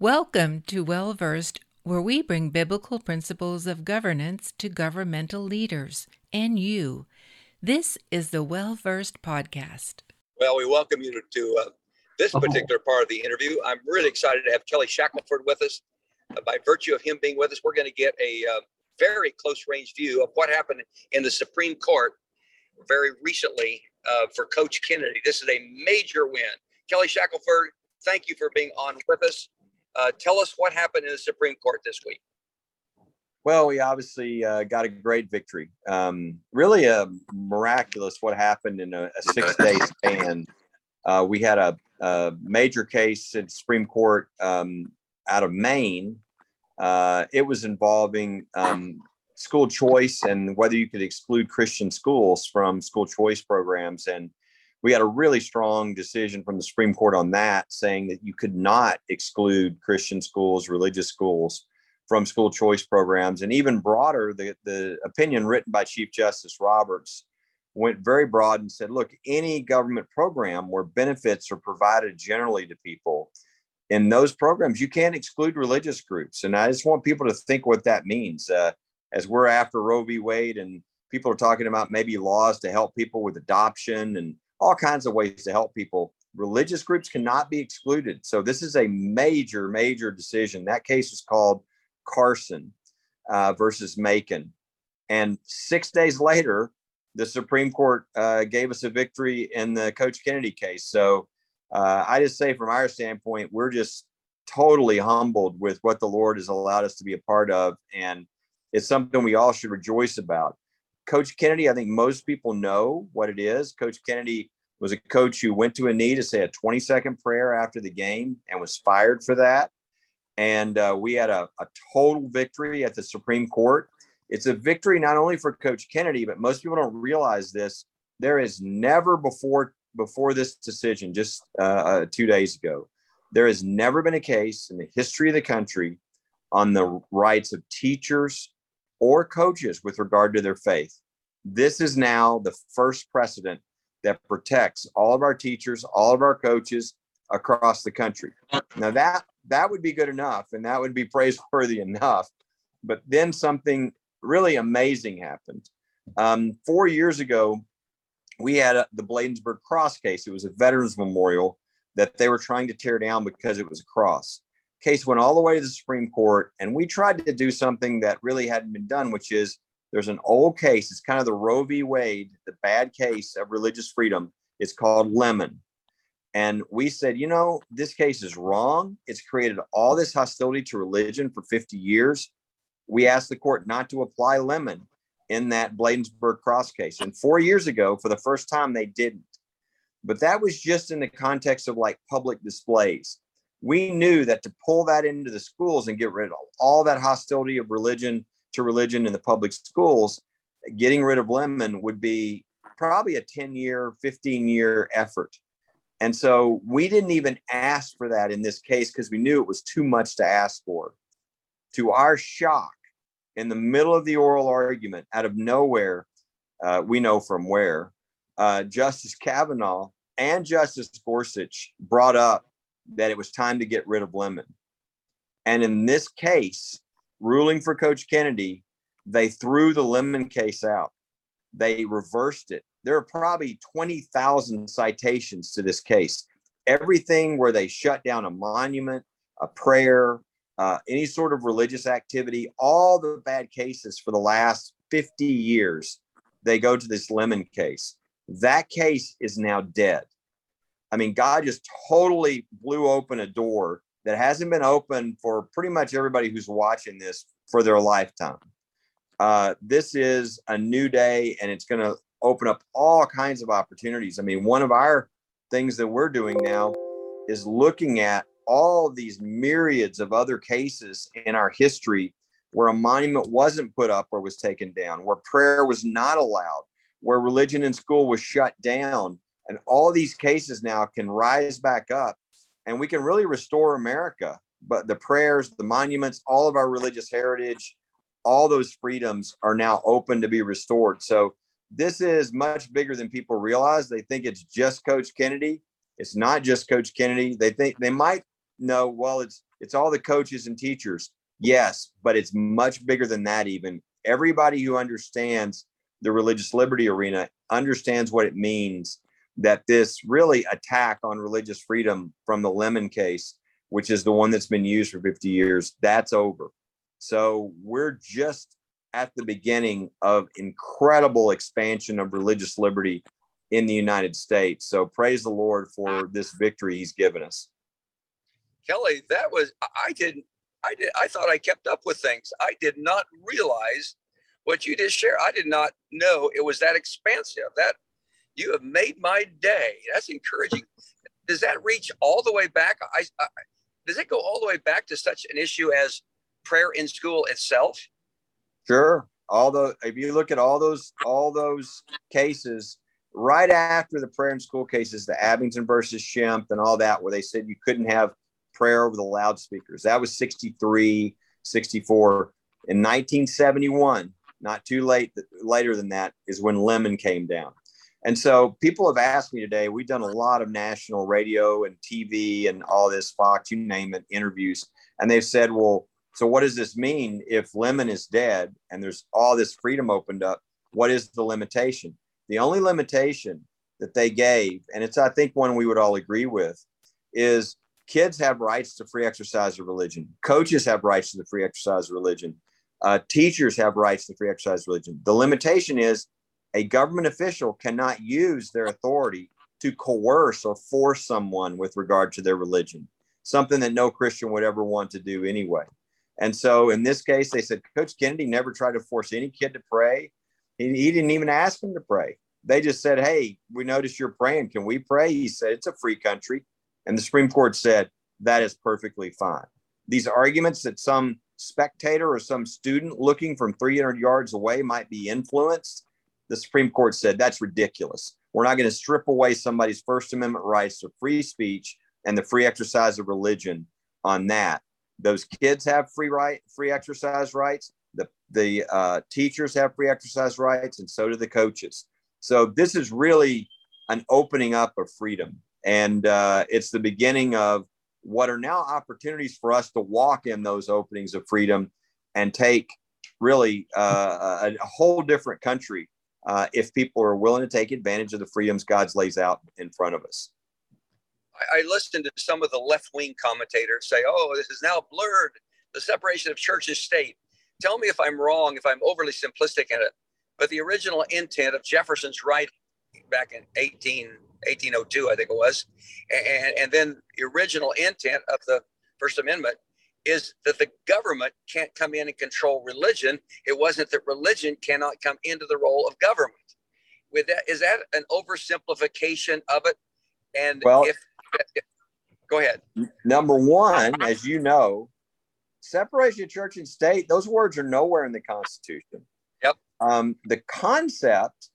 Welcome to Well Versed, where we bring biblical principles of governance to governmental leaders and you. This is the Well Versed podcast. Well, we welcome you to uh, this particular part of the interview. I'm really excited to have Kelly Shackelford with us. Uh, by virtue of him being with us, we're going to get a uh, very close range view of what happened in the Supreme Court very recently uh, for Coach Kennedy. This is a major win. Kelly Shackelford, thank you for being on with us. Uh, tell us what happened in the Supreme Court this week. Well, we obviously uh, got a great victory. Um, really, a miraculous what happened in a, a six-day span. Uh, we had a, a, major case in Supreme Court um, out of Maine. Uh, it was involving um, school choice and whether you could exclude Christian schools from school choice programs. And we had a really strong decision from the Supreme Court on that, saying that you could not exclude Christian schools, religious schools from school choice programs. And even broader, the, the opinion written by Chief Justice Roberts went very broad and said, look, any government program where benefits are provided generally to people, in those programs, you can't exclude religious groups. And I just want people to think what that means. Uh, as we're after Roe v. Wade and people are talking about maybe laws to help people with adoption and all kinds of ways to help people. Religious groups cannot be excluded. So this is a major, major decision. That case is called Carson uh, versus Makin. And six days later, the Supreme Court uh, gave us a victory in the Coach Kennedy case. So uh, I just say, from our standpoint, we're just totally humbled with what the Lord has allowed us to be a part of. And it's something we all should rejoice about. Coach Kennedy, I think most people know what it is. Coach Kennedy was a coach who went to a knee to say a 20 second prayer after the game and was fired for that. And uh, we had a, a total victory at the Supreme Court. It's a victory not only for Coach Kennedy, but most people don't realize this. There is never before before this decision, just uh, uh, two days ago, there has never been a case in the history of the country on the rights of teachers, or coaches with regard to their faith. This is now the first precedent that protects all of our teachers, all of our coaches across the country. Now that that would be good enough and that would be praiseworthy enough. But then something really amazing happened. Um, four years ago, we had a, the Bladensburg Cross case. It was a veterans memorial that they were trying to tear down because it was a cross case went all the way to the Supreme Court, and we tried to do something that really hadn't been done, which is there's an old case. It's kind of the Roe v. Wade, the bad case of religious freedom. It's called Lemon. And we said, you know, this case is wrong. It's created all this hostility to religion for 50 years. We asked the court not to apply Lemon in that Bladensburg cross case. And four years ago, for the first time, they didn't. But that was just in the context of like public displays we knew that to pull that into the schools and get rid of all that hostility of religion to religion in the public schools, getting rid of lemon would be probably a 10 year, 15 year effort. And so we didn't even ask for that in this case because we knew it was too much to ask for. To our shock, in the middle of the oral argument, out of nowhere, uh, we know from where, uh, Justice Kavanaugh and Justice Gorsuch brought up that it was time to get rid of Lemon. And in this case, ruling for Coach Kennedy, they threw the Lemon case out. They reversed it. There are probably 20,000 citations to this case. Everything where they shut down a monument, a prayer, uh, any sort of religious activity, all the bad cases for the last 50 years, they go to this Lemon case. That case is now dead. I mean, God just totally blew open a door that hasn't been open for pretty much everybody who's watching this for their lifetime. Uh, this is a new day and it's going to open up all kinds of opportunities. I mean, one of our things that we're doing now is looking at all these myriads of other cases in our history where a monument wasn't put up or was taken down, where prayer was not allowed, where religion in school was shut down, and all these cases now can rise back up and we can really restore America. But the prayers, the monuments, all of our religious heritage, all those freedoms are now open to be restored. So this is much bigger than people realize. They think it's just Coach Kennedy. It's not just Coach Kennedy. They think they might know, well, it's It's all the coaches and teachers. Yes, but it's much bigger than that, even. Everybody who understands the religious liberty arena understands what it means that this really attack on religious freedom from the Lemon case, which is the one that's been used for 50 years, that's over. So we're just at the beginning of incredible expansion of religious liberty in the United States. So praise the Lord for this victory he's given us. Kelly, that was I didn't I did I thought I kept up with things. I did not realize what you just shared. I did not know it was that expansive. That you have made my day. That's encouraging. Does that reach all the way back? I, I does it go all the way back to such an issue as prayer in school itself? Sure. All the if you look at all those all those cases right after the prayer in school cases, the Abington versus Schempp and all that, where they said you couldn't have prayer over the loudspeakers. That was 63, 64. In 1971, not too late, later than that, is when Lemon came down. And so people have asked me today, we've done a lot of national radio and TV and all this, Fox, you name it, interviews. And they've said, well, so what does this mean if Lemon is dead and there's all this freedom opened up? What is the limitation? The only limitation that they gave, and it's, I think, one we would all agree with, is kids have rights to free exercise of religion. Coaches have rights to the free exercise of religion. Uh, teachers have rights to free exercise of religion. The limitation is a government official cannot use their authority to coerce or force someone with regard to their religion, something that no Christian would ever want to do anyway. And so in this case, they said Coach Kennedy never tried to force any kid to pray. He, he didn't even ask them to pray. They just said, Hey, we noticed you're praying. Can we pray? He said, It's a free country. And the Supreme Court said, That is perfectly fine. These arguments that some spectator or some student looking from 300 yards away might be influenced the Supreme Court said that's ridiculous. We're not going to strip away somebody's First Amendment rights to free speech and the free exercise of religion on that. Those kids have free right, free exercise rights. The the uh, teachers have free exercise rights, and so do the coaches. So this is really an opening up of freedom, and uh, it's the beginning of what are now opportunities for us to walk in those openings of freedom and take really uh, a, a whole different country uh, if people are willing to take advantage of the freedoms God's lays out in front of us. I, I listened to some of the left wing commentators say, oh, this is now blurred, the separation of church and state. Tell me if I'm wrong, if I'm overly simplistic in it. But the original intent of Jefferson's writing back in 18, 1802, I think it was, and, and then the original intent of the First Amendment is that the government can't come in and control religion. It wasn't that religion cannot come into the role of government. With that, is that an oversimplification of it? And well, if, if go ahead. Number one, as you know, separation of church and state; those words are nowhere in the Constitution. Yep. Um, the concept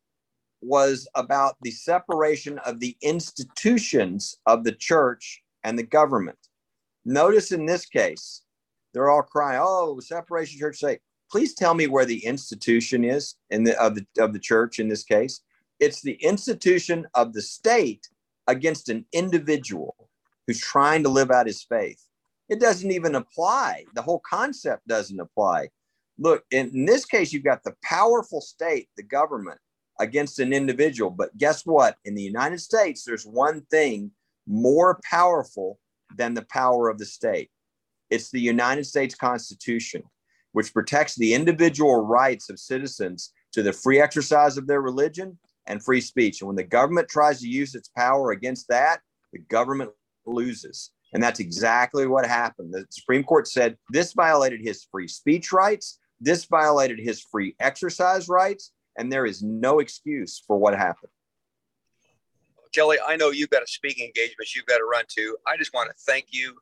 was about the separation of the institutions of the church and the government. Notice in this case, they're all crying, "Oh, separation church state." Please tell me where the institution is in the of the of the church in this case. It's the institution of the state against an individual who's trying to live out his faith. It doesn't even apply. The whole concept doesn't apply. Look, in, in this case, you've got the powerful state, the government, against an individual. But guess what? In the United States, there's one thing more powerful than the power of the state. It's the United States Constitution, which protects the individual rights of citizens to the free exercise of their religion and free speech. And when the government tries to use its power against that, the government loses. And that's exactly what happened. The Supreme Court said this violated his free speech rights, this violated his free exercise rights, and there is no excuse for what happened. Kelly, I know you've got a speaking engagement you've got to run to. I just want to thank you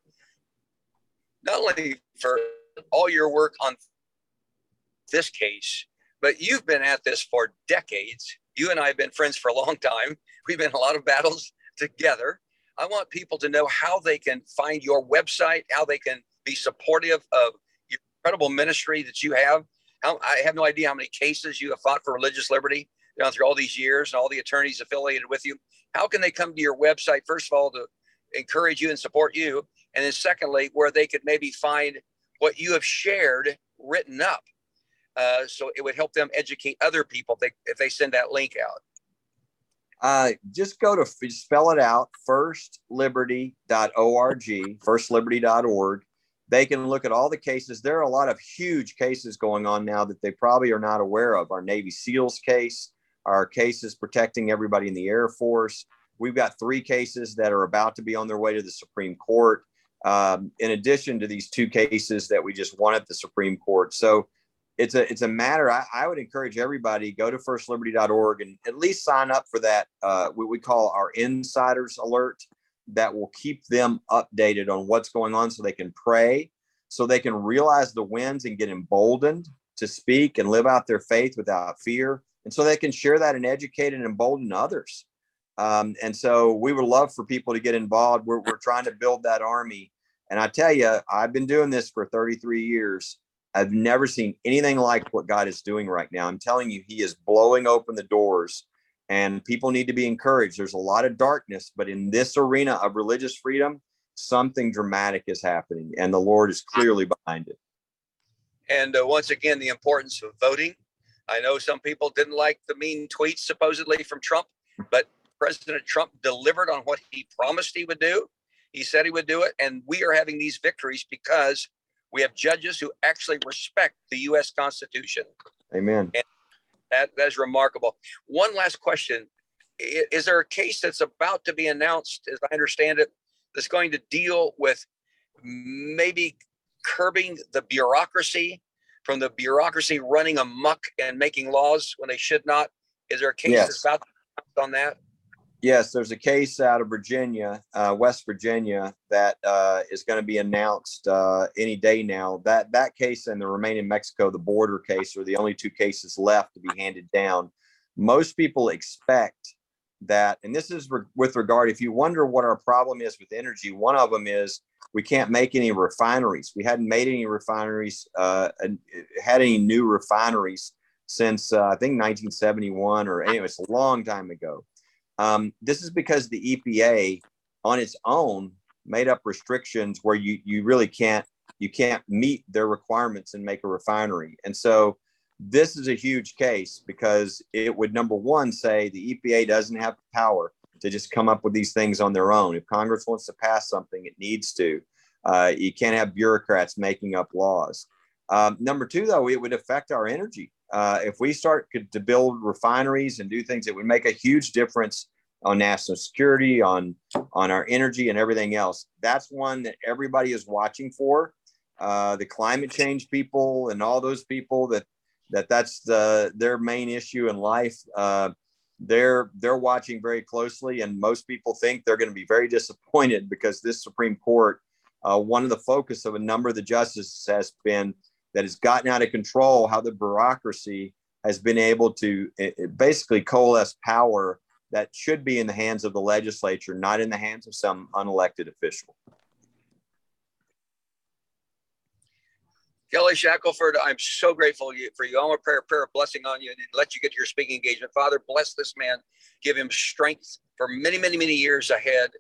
not only for all your work on this case, but you've been at this for decades. You and I have been friends for a long time. We've been in a lot of battles together. I want people to know how they can find your website, how they can be supportive of your incredible ministry that you have. I have no idea how many cases you have fought for religious liberty you know, through all these years and all the attorneys affiliated with you. How can they come to your website, first of all, to encourage you and support you? And then secondly, where they could maybe find what you have shared written up. Uh, so it would help them educate other people if they, if they send that link out. Uh, just go to spell it out firstliberty.org, firstliberty.org. They can look at all the cases. There are a lot of huge cases going on now that they probably are not aware of. Our Navy SEALs case, our cases protecting everybody in the Air Force. We've got three cases that are about to be on their way to the Supreme Court, um, in addition to these two cases that we just won at the Supreme Court. So it's a it's a matter. I, I would encourage everybody go to firstliberty.org and at least sign up for that. Uh, what we call our insiders alert that will keep them updated on what's going on, so they can pray, so they can realize the wins and get emboldened to speak and live out their faith without fear, and so they can share that and educate and embolden others. Um, and so we would love for people to get involved. We're, we're trying to build that army. And I tell you, I've been doing this for 33 years I've never seen anything like what God is doing right now. I'm telling you, He is blowing open the doors, and people need to be encouraged. There's a lot of darkness, but in this arena of religious freedom, something dramatic is happening, and the Lord is clearly behind it. And uh, once again, the importance of voting. I know some people didn't like the mean tweets supposedly from Trump, but President Trump delivered on what he promised he would do. He said he would do it. And we are having these victories because we have judges who actually respect the U.S. Constitution. Amen. And that, that is remarkable. One last question. Is there a case that's about to be announced, as I understand it, that's going to deal with maybe curbing the bureaucracy from the bureaucracy running amuck and making laws when they should not? Is there a case yes. that's on that? Yes, there's a case out of Virginia, uh, West Virginia, that uh, is going to be announced uh, any day now. That that case and the remaining Mexico, the border case, are the only two cases left to be handed down. Most people expect that, and this is re- with regard. If you wonder what our problem is with energy, one of them is we can't make any refineries. We hadn't made any refineries, uh, had any new refineries since uh, I think 1971, or anyway, it's a long time ago. Um, this is because the EPA on its own made up restrictions where you you really can't you can't meet their requirements and make a refinery. And so this is a huge case because it would number one say the EPA doesn't have the power to just come up with these things on their own. If Congress wants to pass something, it needs to. Uh, you can't have bureaucrats making up laws. Um, number two, though, it would affect our energy. Uh, if we start to build refineries and do things, it would make a huge difference on national security, on on our energy, and everything else. That's one that everybody is watching for. Uh, the climate change people and all those people that that that's the their main issue in life. Uh, they're they're watching very closely, and most people think they're going to be very disappointed because this Supreme Court, uh, one of the focus of a number of the justices has been that has gotten out of control how the bureaucracy has been able to basically coalesce power that should be in the hands of the legislature, not in the hands of some unelected official. Kelly Shackelford, I'm so grateful for you. I want to pray a prayer of blessing on you and let you get to your speaking engagement. Father, bless this man. Give him strength for many, many, many years ahead.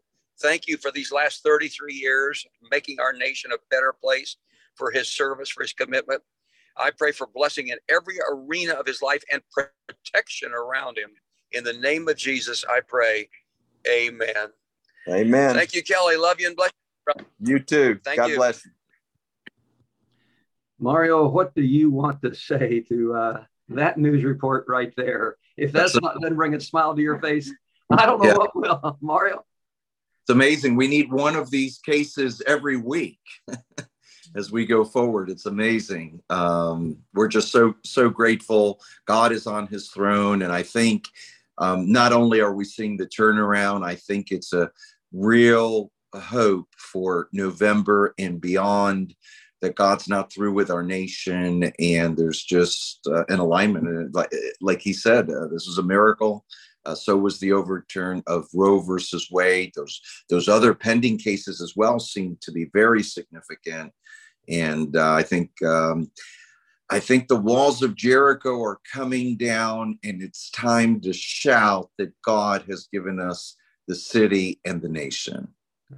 Thank you for these last 33 years, making our nation a better place for his service, for his commitment. I pray for blessing in every arena of his life and protection around him. In the name of Jesus, I pray. Amen. Amen. Thank you, Kelly. Love you and bless you. You too. Thank God you. bless you. Mario, what do you want to say to uh, that news report right there? If that's, that's not then bring a smile to your face, I don't know yeah. what will. Mario. It's amazing. We need one of these cases every week. as we go forward. It's amazing. Um, we're just so so grateful. God is on His throne, and I think um, not only are we seeing the turnaround, I think it's a real hope for November and beyond. That God's not through with our nation, and there's just uh, an alignment. Like, like he said, uh, this is a miracle. Uh, so was the overturn of Roe versus Wade. Those those other pending cases as well seem to be very significant. And uh, I think um, I think the walls of Jericho are coming down, and it's time to shout that God has given us the city and the nation.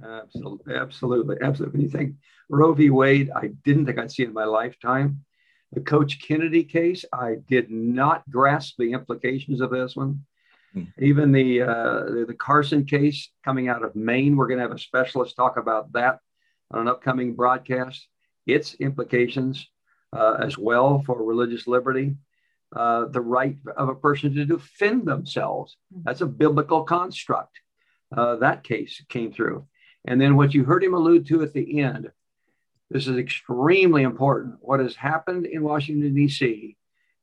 Absolutely, absolutely, absolutely. You think Roe v. Wade, I didn't think I'd see in my lifetime. The Coach Kennedy case, I did not grasp the implications of this one. Hmm. Even the, uh, the, the Carson case coming out of Maine, we're going to have a specialist talk about that on an upcoming broadcast. Its implications uh, as well for religious liberty, uh, the right of a person to defend themselves. Hmm. That's a biblical construct. Uh, that case came through. And then what you heard him allude to at the end, this is extremely important. What has happened in Washington, D.C.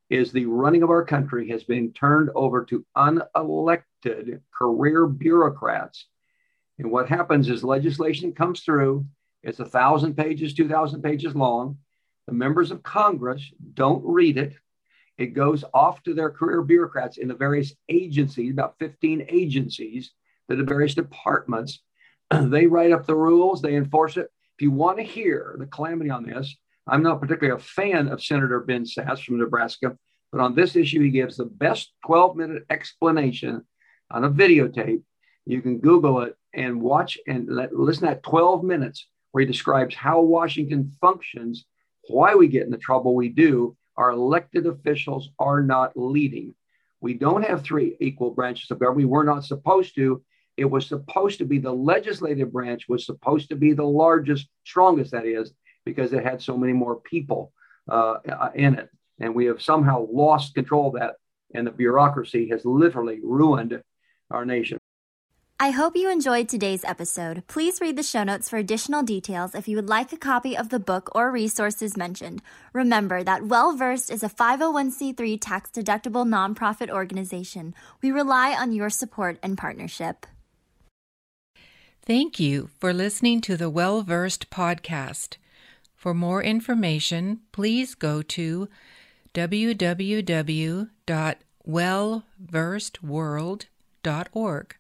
is the running of our country has been turned over to unelected career bureaucrats. And what happens is legislation comes through, it's a thousand pages, 2,000 pages long. The members of Congress don't read it. It goes off to their career bureaucrats in the various agencies, about 15 agencies, the various departments they write up the rules, they enforce it. You want to hear the calamity on this, I'm not particularly a fan of Senator Ben Sasse from Nebraska, but on this issue, he gives the best 12 minute explanation on a videotape. You can Google it and watch and let, listen that 12 minutes where he describes how Washington functions, why we get in the trouble we do. Our elected officials are not leading. We don't have three equal branches of government. We were not supposed to. It was supposed to be the legislative branch was supposed to be the largest, strongest, that is, because it had so many more people uh, in it. And we have somehow lost control of that. And the bureaucracy has literally ruined our nation. I hope you enjoyed today's episode. Please read the show notes for additional details if you would like a copy of the book or resources mentioned. Remember that Well Versed is a 501c3 tax deductible nonprofit organization. We rely on your support and partnership. Thank you for listening to the Well Versed podcast. For more information, please go to www.wellversedworld.org.